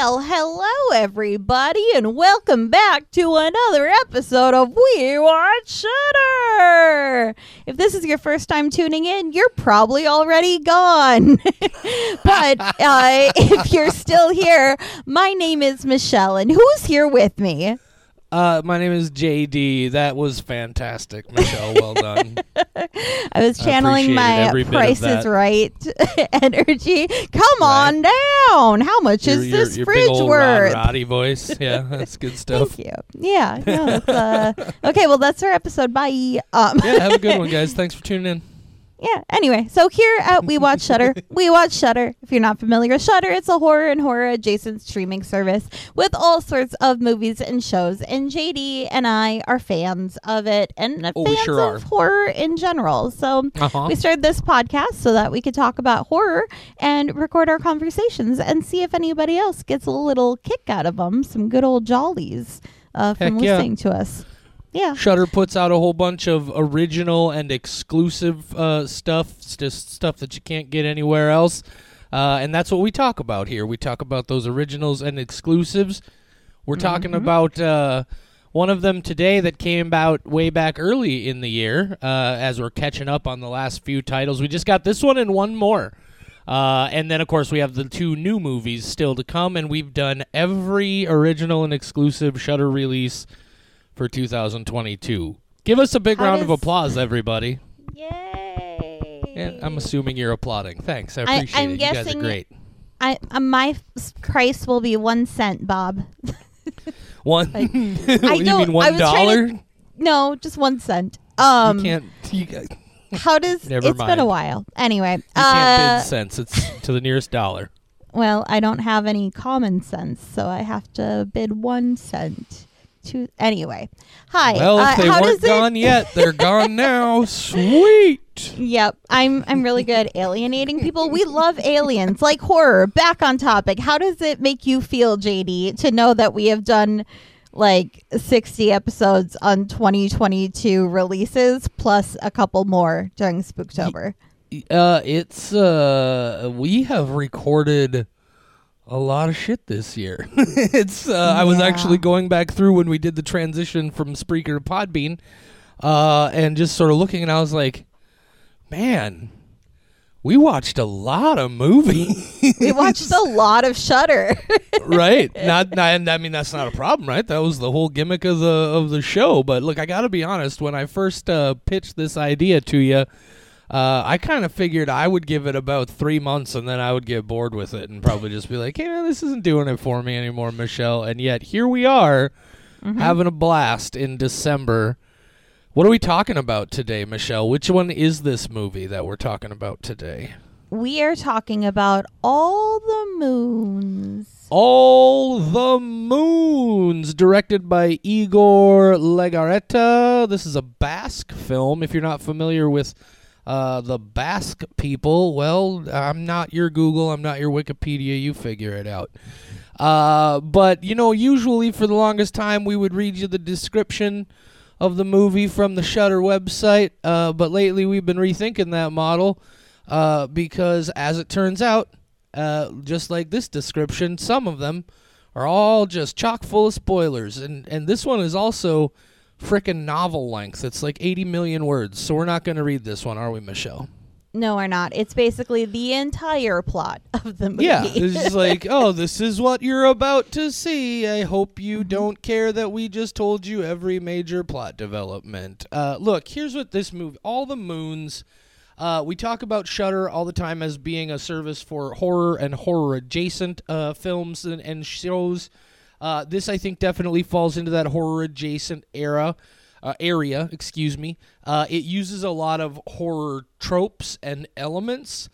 Well, hello everybody, and welcome back to another episode of We Watch Shudder. If this is your first time tuning in, you're probably already gone. but uh, if you're still here, my name is Michelle, and who's here with me? Uh, my name is JD. That was fantastic, Michelle. Well done. I was channeling appreciated my every bit of Price is. Right energy. Come Right. on down. How much your, is your, this your big fridge old worth? Rod Roddy voice. Yeah, that's good stuff. Thank you. Yeah. No, uh, okay. Well, that's our episode. Bye. Um, Yeah, have a good one, guys. Thanks for tuning in. Yeah. Anyway, so here at We Watch Shudder, we watch Shudder. If you're not familiar with Shudder, it's a horror and horror adjacent streaming service with all sorts of movies and shows. And JD and I are fans of it and Oh, fans sure of are. horror in general. So Uh-huh. we started this podcast so that we could talk about horror and record our conversations and see if anybody else gets a little kick out of them, some good old jollies uh, from Heck yeah. listening to us. Yeah. Shudder puts out a whole bunch of original and exclusive uh, stuff. It's just stuff that you can't get anywhere else. Uh, and that's what we talk about here. We talk about those originals and exclusives. We're talking Mm-hmm. about uh, one of them today that came out way back early in the year uh, as we're catching up on the last few titles. We just got this one and one more. Uh, and then, of course, we have the two new movies still to come, and we've done every original and exclusive Shudder release for 2022. Give us a big How round of applause, everybody. Yay. Yeah, I'm assuming you're applauding. Thanks, I I- appreciate I'm it. You guys are guessing- great. I, uh, my f- price will be one cent, Bob. One, I- you don't- mean I one was trying dollar? No, just one cent. Um, you can't. You, you how does Never it's been a mind. while. Anyway, can't uh, bid cents. It's to the nearest dollar. well, I don't have any common sense, so I have to bid one cent. To anyway, hi. Well, uh, if they how weren't does it- gone yet, they're gone now. Sweet. Yep, I'm I'm really good alienating people. We love aliens, like horror. Back on topic. How does it make you feel, JD, to know that we have done like 60 episodes on 2022 releases plus a couple more during Spooktober? Uh, it's uh, we have recorded a lot of shit this year. it's uh, I was actually going back through when we did the transition from Spreaker to Podbean, uh, and just sort of looking, and I was like, man, we watched a lot of movies. We watched a lot of Shudder. right? Not, not, and I mean that's not a problem, right? That was the whole gimmick of the of the show. But look, I got to be honest. When I first uh, pitched this idea to you, uh, I kind of figured I would give it about three months, and then I would get bored with it, and probably just be like, "Hey, man, this isn't doing it for me anymore, Michelle." And yet here we are, having a blast in December. What are we talking about today, Michelle? Which one is this movie that we're talking about today? we are talking about all the moons. All the Moons, directed by Igor Legarreta. This is a Basque film. If you're not familiar with uh, the Basque people, well, I'm not your Google, I'm not your Wikipedia. You figure it out. Uh, but, you know, usually for the longest time, we would read you the description of the movie from the Shudder website. Uh, but lately, we've been rethinking that model uh, because, as it turns out, uh, just like this description, some of them are all just chock full of spoilers, and and this one is also frickin' novel length. It's like 80 million words, so we're not going to read this one, are we, Michelle? No, we're not. It's basically the entire plot of the movie. Yeah, it's just like, oh, this is what you're about to see. I hope you don't care that we just told you every major plot development. Uh, look, here's what this movie, all the moons. Uh, we talk about Shudder all the time as being a service for horror and horror adjacent uh, films and, and shows. Uh, this, I think, definitely falls into that horror adjacent era. Uh, area, excuse me. Uh, it uses a lot of horror tropes and elements,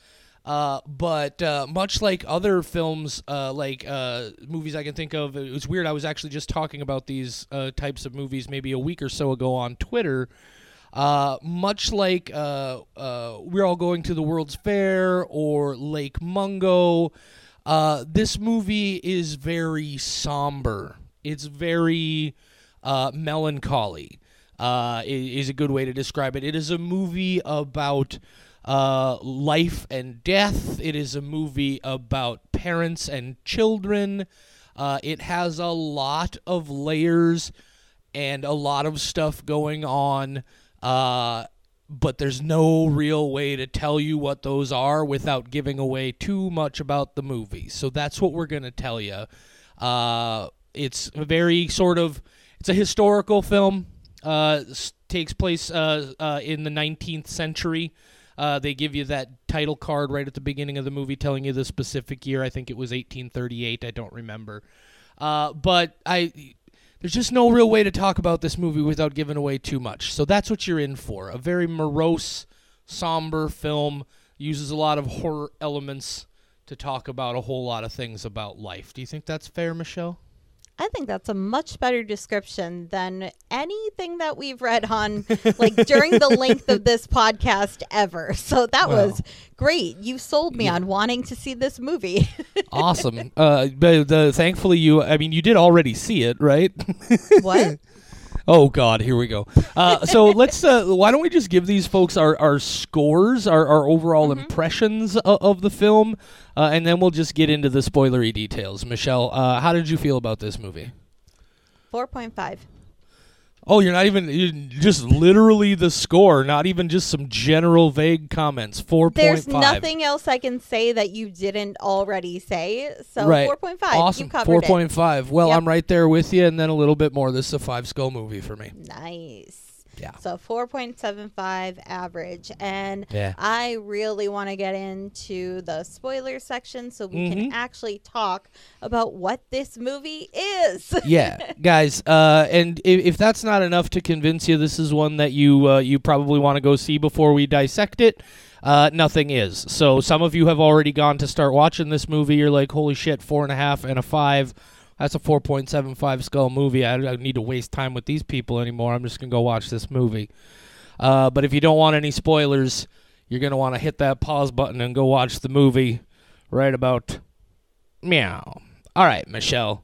uh, but uh, much like other films, uh, like uh, movies I can think of, it was weird. I was actually just talking about these types of movies maybe a week or so ago on Twitter. Much like we're all going to the World's Fair or Lake Mungo, uh, this movie is very somber. It's very uh, melancholy. Uh, is a good way to describe it. It is a movie about uh, life and death. It is a movie about parents and children. Uh, it has a lot of layers and a lot of stuff going on. Uh, but there's no real way to tell you what those are without giving away too much about the movie. So that's what we're going to tell you. Uh, it's a very sort of it's a historical film. Uh, takes place uh, uh, in the 19th century. Uh, they give you that title card right at the beginning of the movie, telling you the specific year. I think it was 1838. I don't remember. Uh, but I there's just no real way to talk about this movie without giving away too much. So that's what you're in for. A very morose, somber film uses a lot of horror elements to talk about a whole lot of things about life. Do you think that's fair, Michelle? I think that's a much better description than anything that we've read on like during the length of this podcast ever. So that Wow. was great. You sold me Yeah. on wanting to see this movie. Awesome. uh, but uh, thankfully, you. I mean, you did already see it, right? what? Oh God, here we go. Uh, so let's. Uh, why don't we just give these folks our, our scores, our, our overall impressions of, of the film, uh, and then we'll just get into the spoilery details. Michelle, uh, how did you feel about this movie? 4.5. Oh, you're not even you just literally the score, not even just some general vague comments. Four There's point nothing else I can say that you didn't already say. So Right. 4.5. Awesome. You covered Four point. Well, Yep. I'm right there with you, and then a little bit more. This is a five skull movie for me. Nice. Yeah. So 4.75 average. And Yeah. I really want to get into the spoiler section so we can Mhm. actually talk about what this movie is. yeah, guys, uh, and if, if that's not enough to convince you, this is one that you uh, you probably want to go see before we dissect it. Uh, nothing is. So some of you have already gone to start watching this movie. You're like, holy shit, four and a half and a five. That's a 4.75 skull movie. I don't need to waste time with these people anymore. I'm just gonna go watch this movie. Uh, but if you don't want any spoilers, you're gonna want to hit that pause button and go watch the movie right about meow. All right, Michelle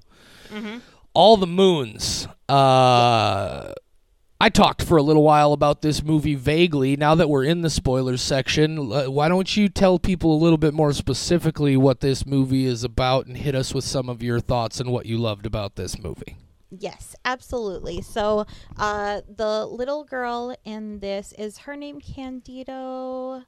all the moons. Uh, I talked for a little while about this movie vaguely. Now that we're in the spoilers section, uh, why don't you tell people a little bit more specifically what this movie is about and hit us with some of your thoughts and what you loved about this movie? Yes, absolutely. So, uh, the little girl in this is her name Candido.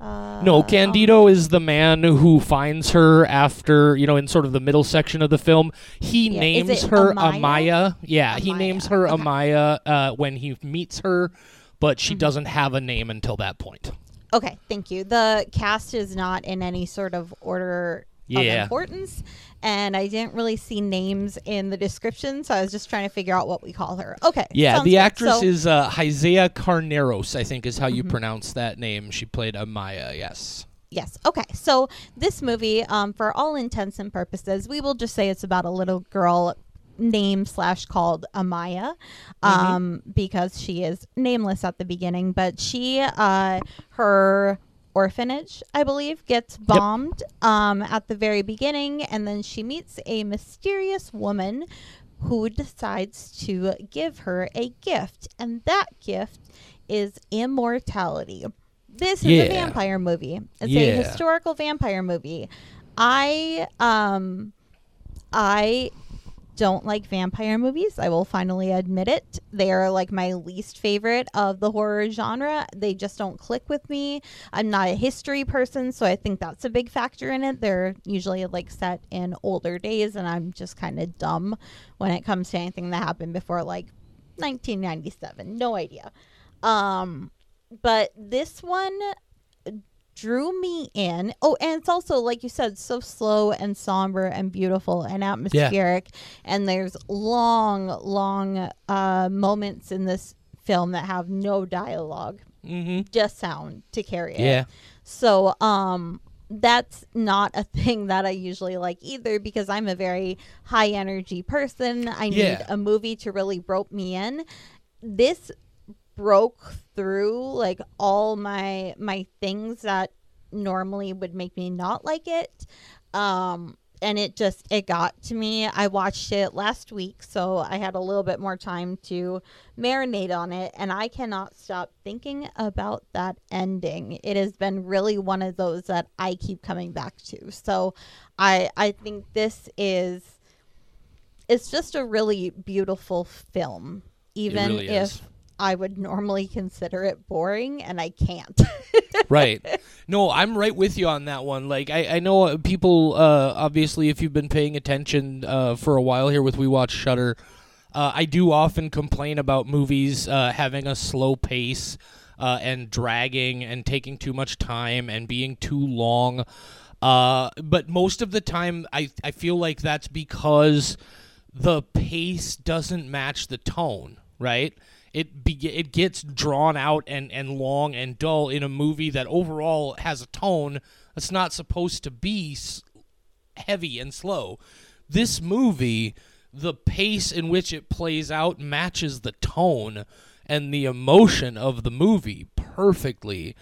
Uh, No, um, Candido is the man who finds her after, you know, in sort of the middle section of the film. He Yeah, names her Amaya? Amaya. Yeah, he names her okay. Amaya uh, when he meets her, but she Mm-hmm. doesn't have a name until that point. Okay, thank you. The cast is not in any sort of order of Yeah. importance, and I didn't really see names in the description, so I was just trying to figure out what we call her. Okay. Yeah, the actress So- Mm-hmm. is uh, Haizea Carneros, I think is how you pronounce that name. She played Amaya, yes. Yes. Okay. So this movie, um, for all intents and purposes, we will just say it's about a little girl name slash called Amaya, um, because she is nameless at the beginning. But she, uh, her orphanage, I believe, gets bombed um, at the very beginning, and then she meets a mysterious woman who decides to give her a gift, and that gift is immortality. This is a vampire movie. It's Yeah. a historical vampire movie. I um I don't like vampire movies. I will finally admit it. They are like my least favorite of the horror genre. They just don't click with me. I'm not a history person, so I think that's a big factor in it. They're usually like set in older days and I'm just kind of dumb when it comes to anything that happened before like 1997. No idea. Um but this one drew me in. Oh, and it's also like you said, so slow and somber and beautiful and atmospheric. Yeah. And there's long, long uh, moments in this film that have no dialogue, Mm-hmm. just sound to carry it. Yeah. So, um, that's not a thing that I usually like either because I'm a very high energy person. I need Yeah. a movie to really rope me in. This broke through like all my my things that normally would make me not like it. Um and it just it got to me. I watched it last week, so I had a little bit more time to marinate on it and I cannot stop thinking about that ending. It has been really one of those that I keep coming back to. So I I think this is it's just a really beautiful film, even really if is. I would normally consider it boring, and I can't. right. No, I'm right with you on that one. Like, I, I know uh, people, uh, obviously, if you've been paying attention uh, for a while here with We Watch Shudder, uh, I do often complain about movies uh, having a slow pace uh, and dragging and taking too much time and being too long. Uh, but most of the time, I, I feel like that's because the pace doesn't match the tone, right? It be, it gets drawn out and, and long and dull in a movie that overall has a tone that's not supposed to be heavy and slow. This movie, the pace in which it plays out matches the tone and the emotion of the movie perfectly.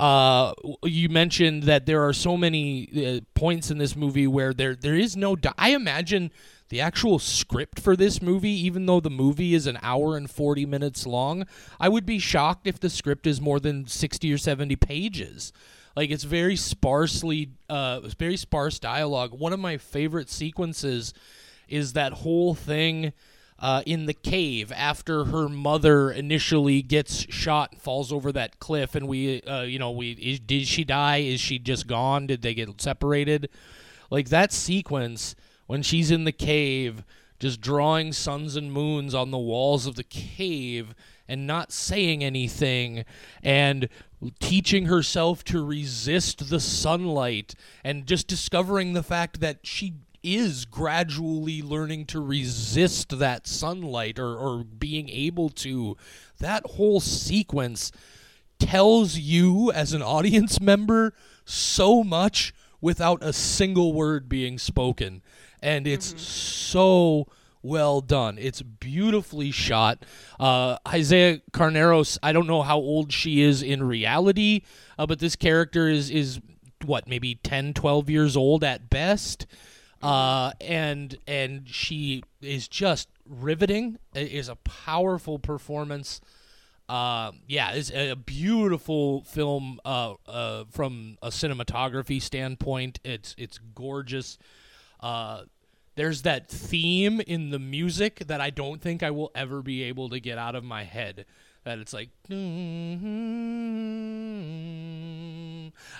Uh, you mentioned that there are so many uh, points in this movie where there there is no. Di- I imagine the actual script for this movie, even though the movie is an hour and forty minutes long, I would be shocked if the script is more than sixty or seventy pages. Like it's very sparsely, uh, very sparse dialogue. One of my favorite sequences is that whole thing uh, in the cave after her mother initially gets shot and falls over that cliff, and we, uh, you know, we is, did she die? Is she just gone? Did they get separated? Like that sequence when she's in the cave, just drawing suns and moons on the walls of the cave and not saying anything and teaching herself to resist the sunlight and just discovering the fact that she is gradually learning to resist that sunlight or, or being able to. That whole sequence tells you as an audience member so much without a single word being spoken. And it's so well done. It's beautifully shot. Uh, Haizea Carneros, I don't know how old she is in reality, uh, but this character is, is what, maybe 10, 12 years old at best. Uh, and and she is just riveting. It is a powerful performance. Uh, yeah, it's a beautiful film uh, uh, from a cinematography standpoint. It's it's gorgeous. Uh, there's that theme in the music that I don't think I will ever be able to get out of my head. That it's like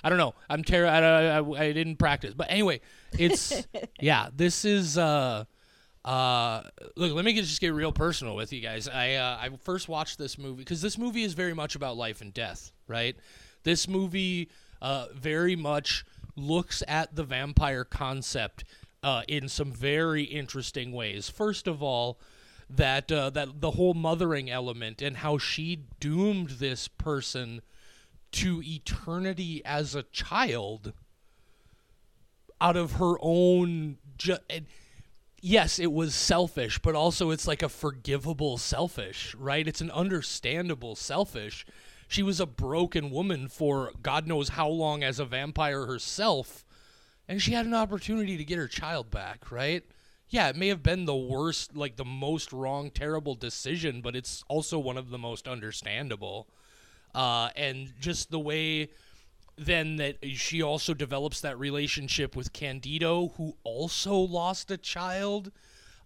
I don't know. I'm ter- I, I, I didn't practice, but anyway, it's yeah. This is uh uh look. Let me get, just get real personal with you guys. I uh, I first watched this movie because this movie is very much about life and death, right? This movie uh very much looks at the vampire concept uh, in some very interesting ways. First of all, that uh, that the whole mothering element and how she doomed this person to eternity as a child out of her own ju- yes it was selfish but also it's like a forgivable selfish right? It's an understandable selfish. She was a broken woman for god knows how long as a vampire herself and she had an opportunity to get her child back right yeah it may have been the worst like the most wrong terrible decision but it's also one of the most understandable uh, and just the way then that she also develops that relationship with Candido, who also lost a child,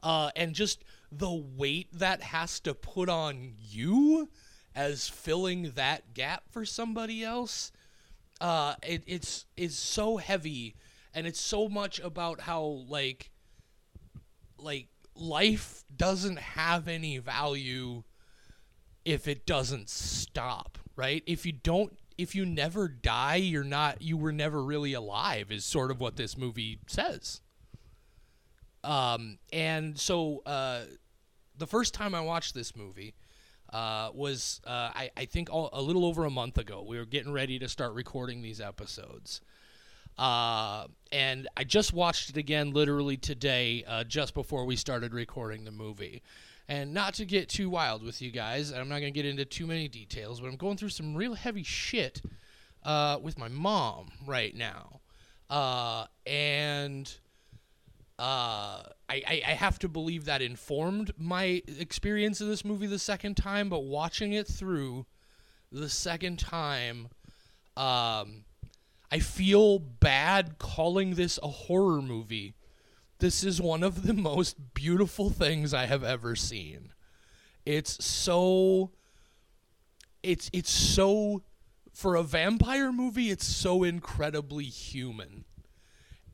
uh, and just the weight that has to put on you as filling that gap for somebody else. Uh, it, it's it's so heavy, and it's so much about how like like life doesn't have any value if it doesn't stop, right? If you don't if you never die, you're not you were never really alive is sort of what this movie says. Um and so uh the first time I watched this movie uh, was uh, I, I think all, a little over a month ago. We were getting ready to start recording these episodes. Uh, and I just watched it again literally today, uh, just before we started recording the movie. And not to get too wild with you guys, I'm not going to get into too many details, but I'm going through some real heavy shit uh, with my mom right now. Uh, and uh, I, I, I have to believe that informed my experience of this movie the second time, but watching it through the second time, um, I feel bad calling this a horror movie this is one of the most beautiful things I have ever seen. It's so it's it's so for a vampire movie it's so incredibly human.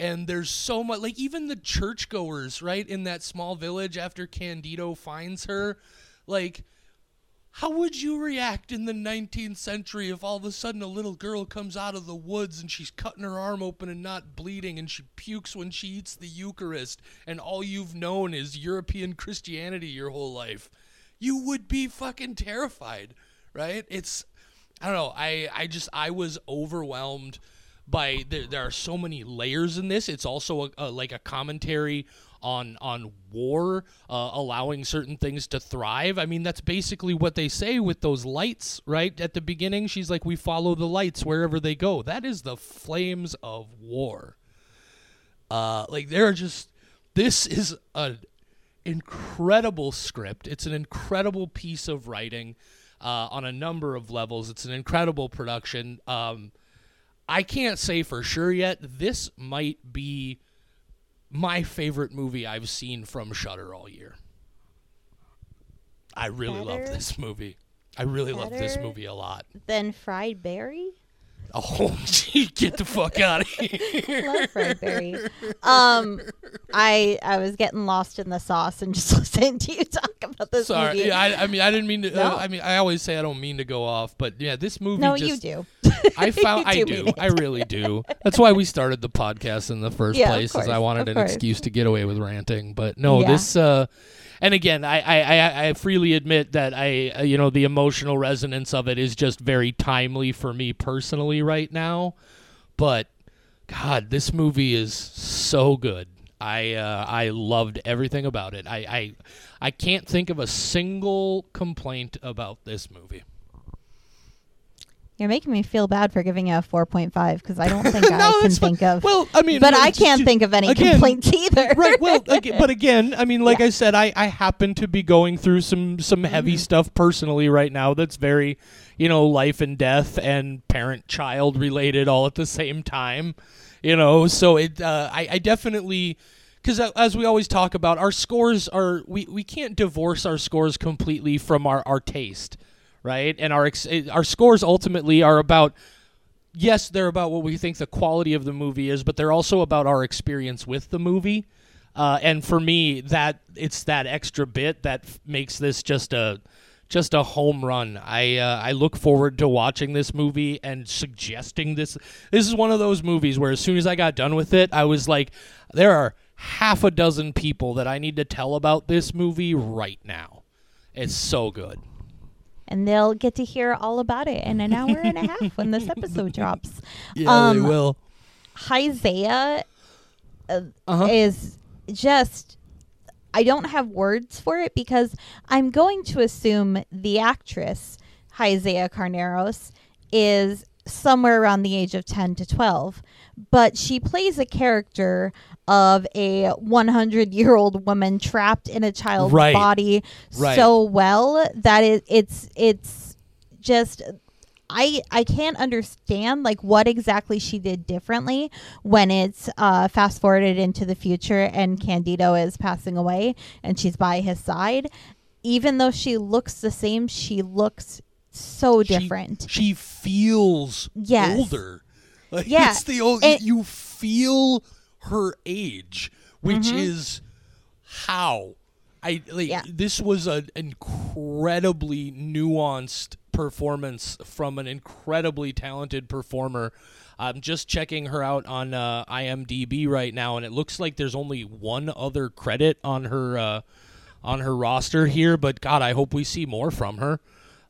And there's so much like even the churchgoers, right, in that small village after Candido finds her, like how would you react in the 19th century if all of a sudden a little girl comes out of the woods and she's cutting her arm open and not bleeding and she pukes when she eats the Eucharist and all you've known is European Christianity your whole life? You would be fucking terrified, right? It's I don't know. I I just I was overwhelmed by there, there are so many layers in this. It's also a, a, like a commentary on on war, uh, allowing certain things to thrive. I mean, that's basically what they say with those lights, right? At the beginning, she's like, "We follow the lights wherever they go." That is the flames of war. Uh, like they're just. This is an incredible script. It's an incredible piece of writing uh, on a number of levels. It's an incredible production. Um, I can't say for sure yet. This might be my favorite movie I've seen from Shudder all year. I really love Better- this movie. I really love this better movie a lot. Then fried berry. Oh, gee, get the fuck out of here. Love berry. Um, I I was getting lost in the sauce and just listening to you talk about this Sorry, movie. yeah, I, I mean, I didn't mean to. No. Uh, I mean, I always say I don't mean to go off, but yeah, this movie. no, just, you do. I found I do. I really do. That's why we started the podcast in the first Yeah, place, is I wanted an course. excuse to get away with ranting. But no, Yeah. this. uh and again, I, I, I, freely admit that I, uh, you know, the emotional resonance of it is just very timely for me personally right now. But God, this movie is so good. I, uh, I loved everything about it. I, I, I can't think of a single complaint about this movie. You're making me feel bad for giving a 4.5 because I don't think I can think of. Well, I mean, but no, I can't just- think of any again, complaints either. right. Well, aga but again, I mean, like I said, I, I happen to be going through some some heavy stuff personally right now. That's very, you know, life and death and parent child related all at the same time. You know, so it uh, I I definitely. Because as we always talk about, our scores are we, we can't divorce our scores completely from our, our taste, right? And our ex- our scores ultimately are about yes, they're about what we think the quality of the movie is, but they're also about our experience with the movie. Uh, and for me, that it's that extra bit that f- makes this just a just a home run. I uh, I look forward to watching this movie and suggesting this. This is one of those movies where as soon as I got done with it, I was like, there are half a dozen people that I need to tell about this movie right now. It's so good. And they'll get to hear all about it in an hour and a half when this episode drops. Yeah, Um, they will. Haizea uh, Uh-huh. is just I don't have words for it because I'm going to assume the actress Haizea Carneros is somewhere around the age of 10 to 12 but she plays a character of a 100 year old woman trapped in a child's Right. body Right. so well that it, it's it's just I I can't understand like what exactly she did differently when it's uh, fast forwarded into the future and Candido is passing away and she's by his side. Even though she looks the same, she looks so She- different. She, feels Yes. older. Like, Yeah. It's the old. You feel her age, which Mhm. is how I like. Yeah. This was an incredibly nuanced performance from an incredibly talented performer. I'm just checking her out on uh, IMDb right now, and it looks like there's only one other credit on her uh, on her roster here. But God, I hope we see more from her.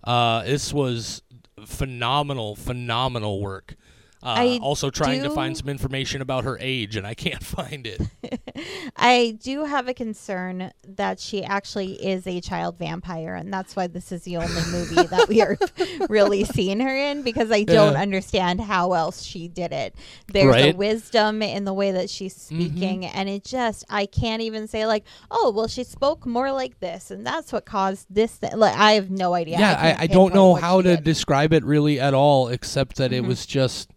Uh, this was phenomenal, phenomenal work. Uh, also trying to find some information about her age, and I can't find it. I do have a concern that she actually is a child vampire, and that's why this is the only movie that we are really seeing her in because I don't Yeah. understand how else she did it. There's a wisdom in the way that she's Mm-hmm. speaking, and it just I can't even say like, oh, well, she spoke more like this, and that's what caused this. Th-. Like I have no idea. yeah, can't I, I don't know how to did. describe it really at all, except that it Mhm. was just,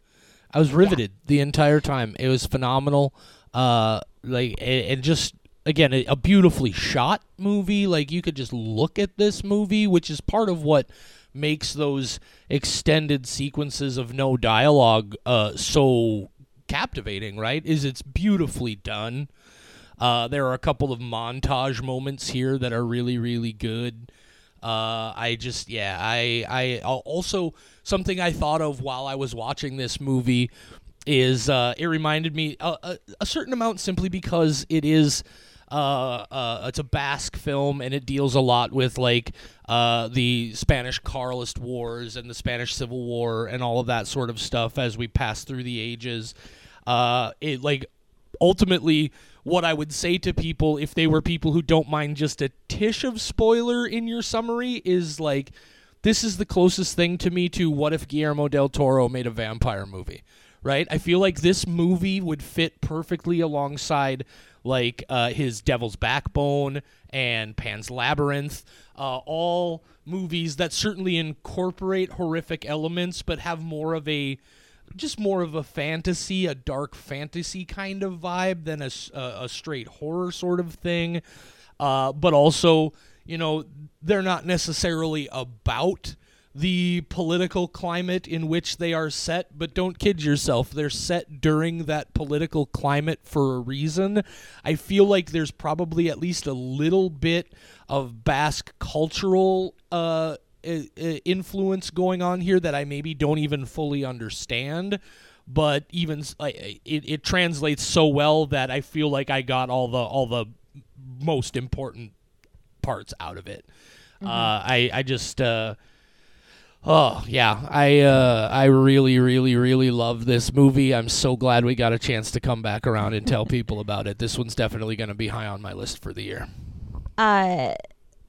I was riveted the entire time. It was phenomenal. Uh, like and, just again a, a beautifully shot movie. Like you could just look at this movie, which is part of what makes those extended sequences of no dialogue uh, so captivating. Right? Is it's beautifully done. Uh, there are a couple of montage moments here that are really, really good. Uh, I just, yeah, I, I also something I thought of while I was watching this movie is uh, it reminded me a, a, a, certain amount simply because it is. Uh, uh, it's a Basque film, and it deals a lot with like uh, the Spanish Carlist Wars and the Spanish Civil War and all of that sort of stuff as we pass through the ages. Uh, it like ultimately what I would say to people if they were people who don't mind just a tish of spoiler in your summary is like this is the closest thing to me to what if Guillermo del Toro made a vampire movie, right? I feel like this movie would fit perfectly alongside like uh, his Devil's Backbone and Pan's Labyrinth, uh, all movies that certainly incorporate horrific elements but have more of a just more of a fantasy, a dark fantasy kind of vibe than a, a, a straight horror sort of thing. Uh, but also, you know, they're not necessarily about the political climate in which they are set, but don't kid yourself. They're set during that political climate for a reason. I feel like there's probably at least a little bit of Basque cultural uh, influence going on here that I maybe don't even fully understand. But even it, it translates so well that I feel like I got all the all the most important parts out of it. Mm-hmm. Uh, I I just uh, oh yeah I uh, I really really really love this movie. I'm so glad we got a chance to come back around and tell people about it. This one's definitely going to be high on my list for the year. Uh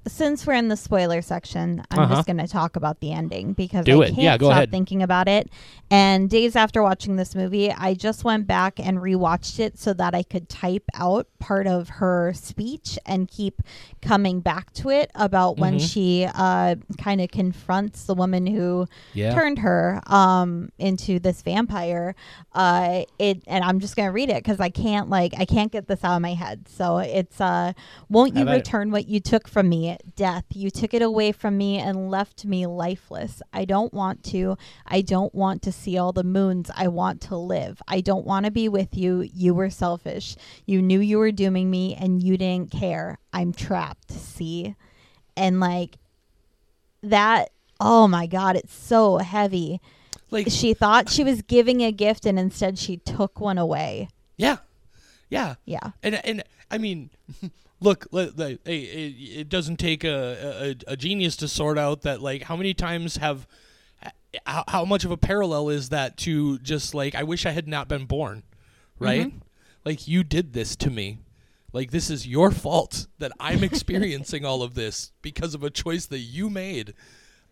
since we're in the spoiler section, I'm uh-huh. just going to talk about the ending because Do I it. can't yeah, go stop ahead. thinking about it. And days after watching this movie, I just went back and rewatched it so that I could type out part of her speech and keep coming back to it about mm-hmm. when she uh, kind of confronts the woman who yeah. turned her um, into this vampire. Uh, it and I'm just going to read it because I can't like I can't get this out of my head. So it's uh, won't you return what you took from me? Death. You took it away from me and left me lifeless. I don't want to. I don't want to see all the moons. I want to live. I don't want to be with you. You were selfish. You knew you were dooming me and you didn't care. I'm trapped. See? And like that, oh my God, it's so heavy. Like she thought she was giving a gift and instead she took one away. Yeah. Yeah. Yeah. And and I mean look, it doesn't take a, a, a genius to sort out that like how many times have how, how much of a parallel is that to just like I wish I had not been born, right? Mm-hmm. Like you did this to me. Like this is your fault that I'm experiencing all of this because of a choice that you made.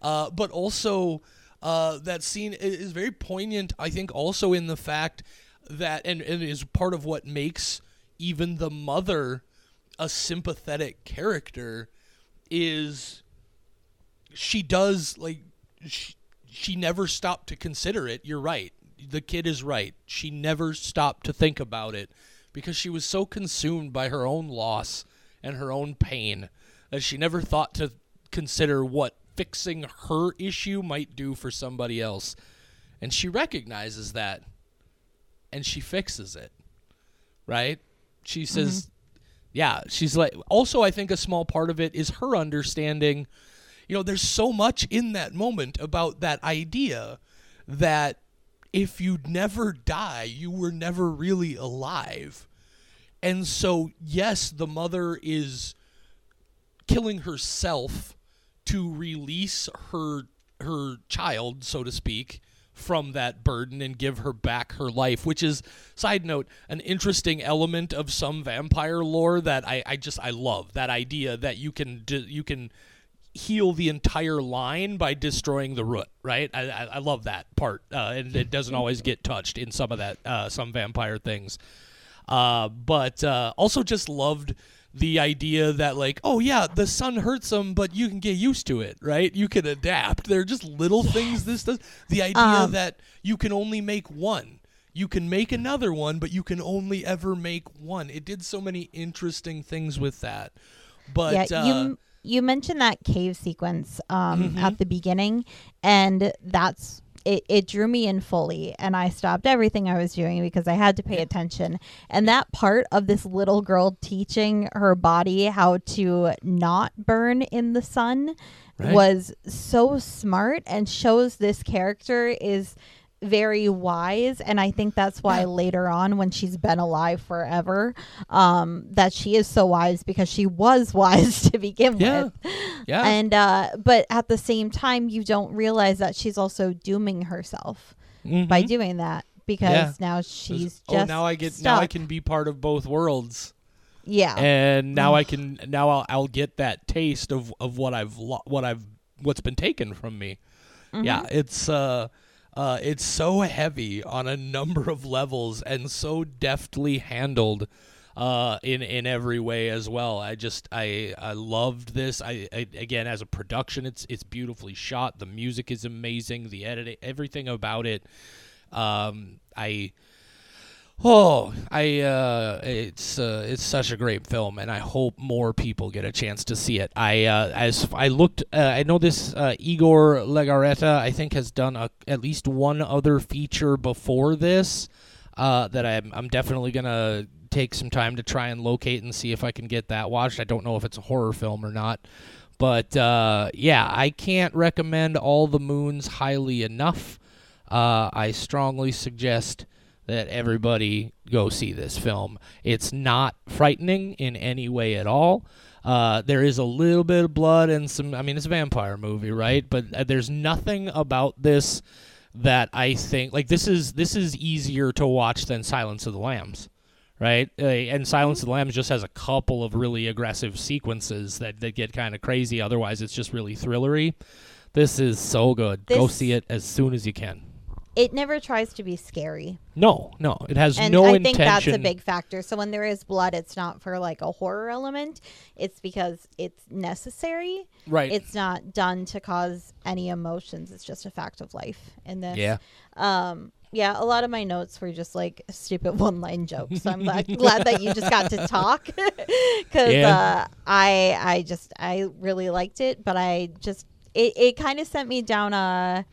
Uh, but also, uh, that scene is very poignant. I think also in the fact that, and, and is part of what makes even the mother a sympathetic character is she does like she, she never stopped to consider it. You're right. The kid is right. She never stopped to think about it because she was so consumed by her own loss and her own pain that she never thought to consider what fixing her issue might do for somebody else. And she recognizes that and she fixes it. Right? She says, mm-hmm. Yeah, she's like also I think a small part of it is her understanding you know there's so much in that moment about that idea that if you'd never die, you were never really alive. And so yes, the mother is killing herself to release her her child, so to speak, from that burden and give her back her life, which is, side note, an interesting element of some vampire lore that I, I just I love that idea that you can you can heal the entire line by destroying the root. Right? I, I, I love that part, uh, and it doesn't always get touched in some of that uh, some vampire things. Uh, but uh, also just loved the idea that like oh yeah the sun hurts them but you can get used to it right you can adapt they're just little yes. things this does the idea um, that you can only make one you can make another one, but you can only ever make one. It did so many interesting things with that. But yeah, uh, you you mentioned that cave sequence um, Mhm. at the beginning, and that's it, it drew me in fully, and I stopped everything I was doing because I had to pay attention. And that part of this little girl teaching her body how to not burn in the sun Right. was so smart and shows this character is very wise and i think that's why later on when she's been alive forever um that she is so wise because she was wise to begin Yeah. with yeah, and uh but at the same time you don't realize that she's also dooming herself by Mhm. doing that because Yeah. now she's just oh, now I get now I can be part of both worlds. yeah and now I can now I'll, I'll get that taste of, of what I've lo- what I've what's been taken from me. Mm-hmm. Yeah, it's uh uh it's so heavy on a number of levels and so deftly handled uh in in every way as well. I just I I loved this. I, I again as a production it's it's beautifully shot. The music is amazing, the editing everything about it. Um I Oh, I uh, it's uh, it's such a great film, and I hope more people get a chance to see it. I uh, as I looked, uh, I know this uh, Igor Legarreta, I think, has done a, at least one other feature before this uh, that I'm I'm definitely gonna take some time to try and locate and see if I can get that watched. I don't know if it's a horror film or not, but yeah, I can't recommend All the Moons highly enough. I strongly suggest that everybody go see this film. It's not frightening in any way at all. Uh, there is a little bit of blood and some. I mean, it's a vampire movie, right? But uh, there's nothing about this that I think like this is this is easier to watch than Silence of the Lambs, right? Uh, and Silence of the Lambs just has a couple of really aggressive sequences that that get kind of crazy. Otherwise, it's just really thrillery. This is so good. Go see it as soon as you can. It never tries to be scary No, no, it has and no I intention. think that's a big factor. So when there is blood, it's not for like a horror element. It's because it's necessary. right. It's not done to cause any emotions. It's just a fact of life in this. yeah. Um. Yeah. A lot of my notes were just like stupid one-line jokes. So I'm glad, glad that you just got to talk because Yeah. uh, I I just I really liked it, but I just it it kind of sent me down a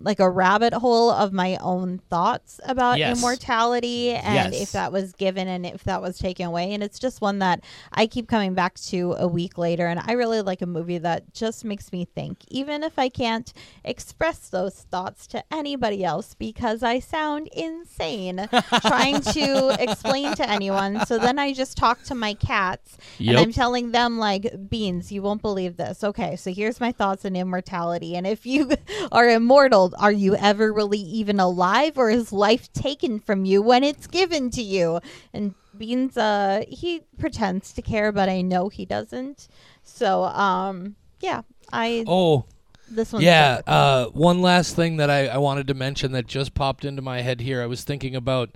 like a rabbit hole of my own thoughts about Yes. immortality and Yes. if that was given and if that was taken away. And it's just one that I keep coming back to a week later. And I really like a movie that just makes me think even if I can't express those thoughts to anybody else because I sound insane trying to explain to anyone. So then I just talk to my cats and I'm telling them like beans you won't believe this. Okay so here's my thoughts on immortality. And if you are immortal are you ever really even alive or is life taken from you when it's given to you and beans uh he pretends to care but i know he doesn't so um yeah i Oh, this one yeah. Uh, one last thing that I, I wanted to mention that just popped into my head here. I was thinking about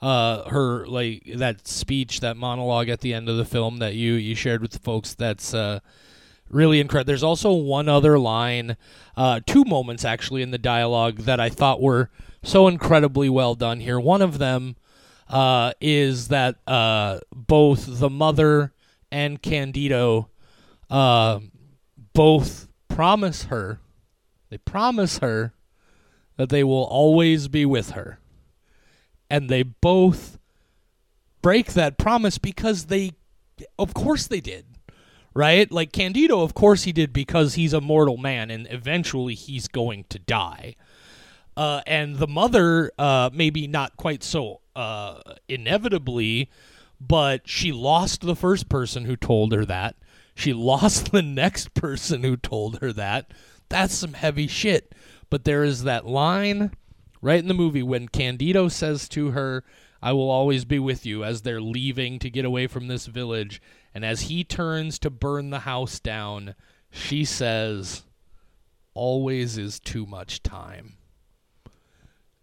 uh, her like that speech, that monologue at the end of the film that you you shared with the folks. That's uh, really incredible. There's also one other line, uh, two moments actually in the dialogue that I thought were so incredibly well done here. One of them uh, is that uh, both the mother and Candido uh, both promise her, they promise her that they will always be with her. And they both break that promise because they, of course, they did. Right? Like Candido, of course, he did because he's a mortal man and eventually he's going to die. Uh, and the mother, uh, maybe not quite so uh, inevitably, but she lost the first person who told her that. She lost the next person who told her that. That's some heavy shit. But there is that line right in the movie when Candido says to her, I will always be with you as they're leaving to get away from this village. And as he turns to burn the house down, she says, Always is too much time.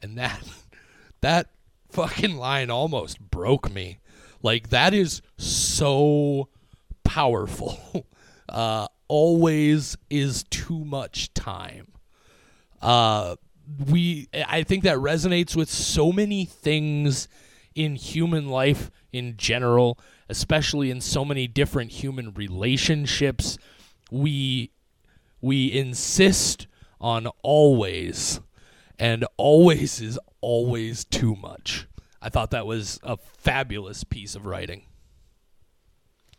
And that that fucking line almost broke me. Like that is so powerful. Uh always is too much time. Uh we I think that resonates with so many things in human life in general, especially in so many different human relationships. We we insist on always and always is always too much. I thought that was a fabulous piece of writing.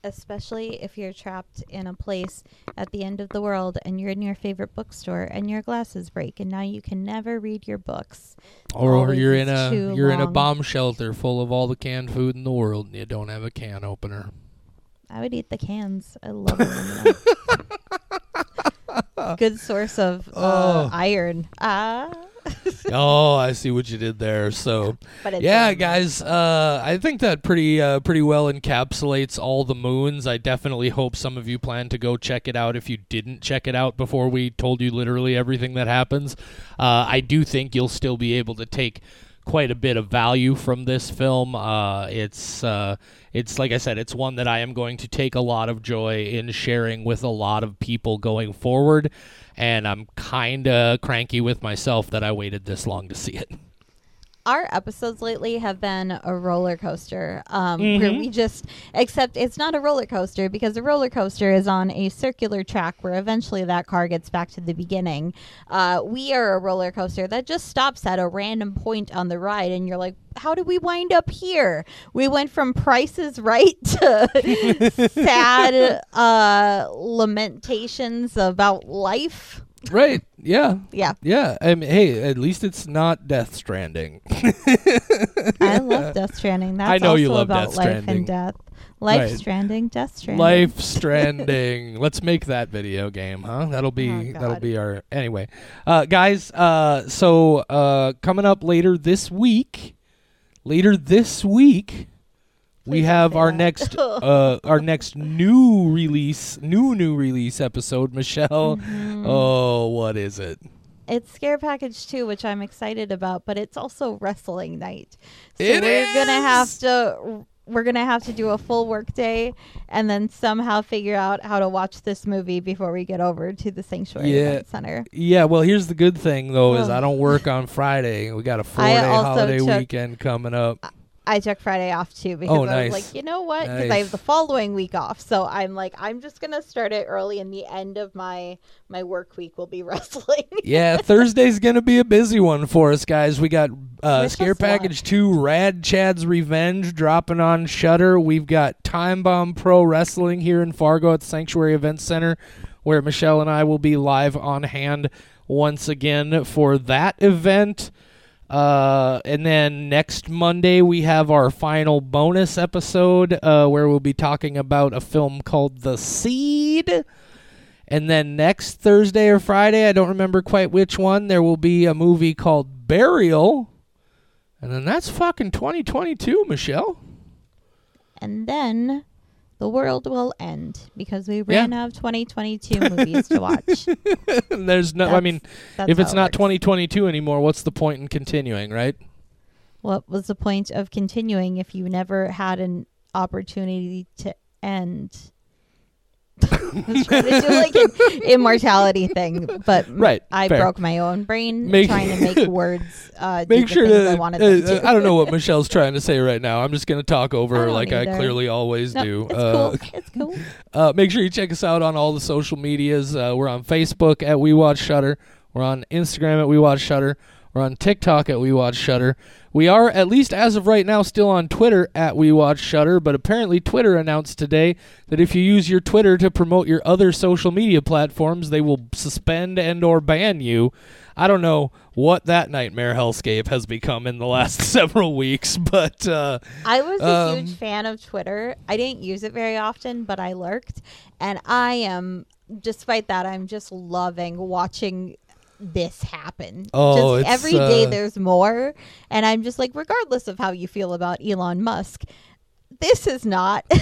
Especially if you're trapped in a place at the end of the world and you're in your favorite bookstore and your glasses break and now you can never read your books. Or, Always you're in a you're in a bomb shelter full of all the canned food in the world and you don't have a can opener. I would eat the cans. I love them. Good source of uh, Oh. iron. Ah. oh, I see what you did there. So, yeah, guys, uh, I think that pretty uh, pretty well encapsulates all the moons. I definitely hope some of you plan to go check it out if you didn't check it out before we told you literally everything that happens. Uh, I do think you'll still be able to take quite a bit of value from this film. Uh, it's uh, it's like I said, it's one that I am going to take a lot of joy in sharing with a lot of people going forward. And I'm kind of cranky with myself that I waited this long to see it. Our episodes lately have been a roller coaster um, where Mhm. we just except it's not a roller coaster because a roller coaster is on a circular track where eventually that car gets back to the beginning. Uh, we are a roller coaster that just stops at a random point on the ride and you're like how did we wind up here? We went from prices right to sad uh, lamentations about life Right. Yeah. yeah Yeah. I mean, hey, at least it's not Death Stranding. I love Death Stranding. That's I know also you love about Death life Stranding. and death. Life Right. Stranding, Death Stranding. Life Stranding. Let's make that video game, huh? That'll be Oh, that'll be our anyway. Uh, guys, uh, so uh, coming up later this week, later this week, we have our that. next uh, our next new release, new new release episode. Michelle, Mhm. oh, what is it? It's Scare Package 2, which I'm excited about, but it's also wrestling night. So It we're gonna have to we're gonna have to do a full work day and then somehow figure out how to watch this movie before we get over to the Sanctuary Yeah. Center. Yeah, well, here's the good thing though is Oh. I don't work on Friday. We got a four I day holiday took- weekend coming up. I took Friday off too because Oh, I nice. was like, you know what? Because I have the following week off, so I'm like, I'm just gonna start it early, and the end of my my work week will be wrestling. yeah, Thursday's gonna be a busy one for us, guys. We got uh, Scare. Package Two, Rad Chad's Revenge dropping on Shudder. We've got Time Bomb Pro Wrestling here in Fargo at the Sanctuary Event Center, where Michelle and I will be live on hand once again for that event. Uh, and then next Monday we have our final bonus episode uh, where we'll be talking about a film called The Seed. And then next Thursday or Friday, I don't remember quite which one, there will be a movie called Burial. And then that's fucking 2022, Michelle. and then the world will end because we Yeah. ran out of 2022 movies to watch. There's no, I mean, if it's it not works. 2022 anymore, what's the point in continuing, right? what was the point of continuing if you never had an opportunity to end? Was trying to do like an immortality thing, but m- Right, I fair. broke my own brain Make- trying to make words. Uh, do Make the sure things to. I wanted them uh, to. I don't know what Michelle's trying to say right now. I'm just going to talk over I her don't like I either. clearly always No, do. it's Uh, cool. It's cool. Uh, make sure you check us out on all the social medias. Uh, we're on Facebook at We Watch Shudder. We're on Instagram at We Watch Shudder. We're on TikTok at We Watch Shudder. We are, at least as of right now, still on Twitter at We Watch Shudder. But apparently, Twitter announced today that if you use your Twitter to promote your other social media platforms, they will suspend and/or ban you. I don't know what that nightmare hellscape has become in the last several weeks, but uh, I was a Um, huge fan of Twitter. I didn't use it very often, but I lurked, and I am. Despite that, I'm just loving watching this happen. Oh, just every day uh, there's more, and I'm just like, regardless of how you feel about Elon Musk, this is not a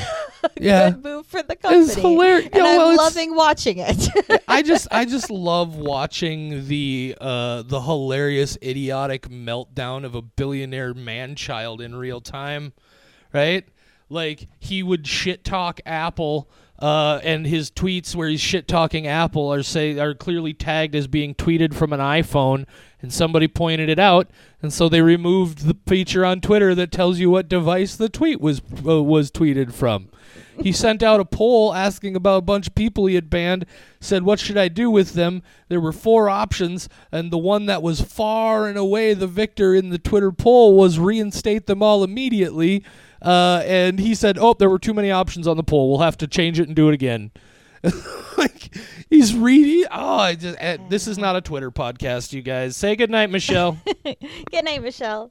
Yeah. good move for the company. it's hilarious. And Yeah, well, I'm it's- loving watching it. I just I just love watching the uh the hilarious idiotic meltdown of a billionaire man child in real time, right? Like he would shit talk Apple uh, and his tweets where he's shit talking Apple are say are clearly tagged as being tweeted from an iPhone, and somebody pointed it out, and so they removed the feature on Twitter that tells you what device the tweet was uh, was tweeted from. He sent out a poll asking about a bunch of people he had banned. Said, "What should I do with them?" There were four options, and the one that was far and away the victor in the Twitter poll was reinstate them all immediately. Uh, and he said, "Oh, there were too many options on the poll. We'll have to change it and do it again." like he's reading. Oh, I just, uh, this is not a Twitter podcast, you guys. Say goodnight, Michelle. Good night, Michelle.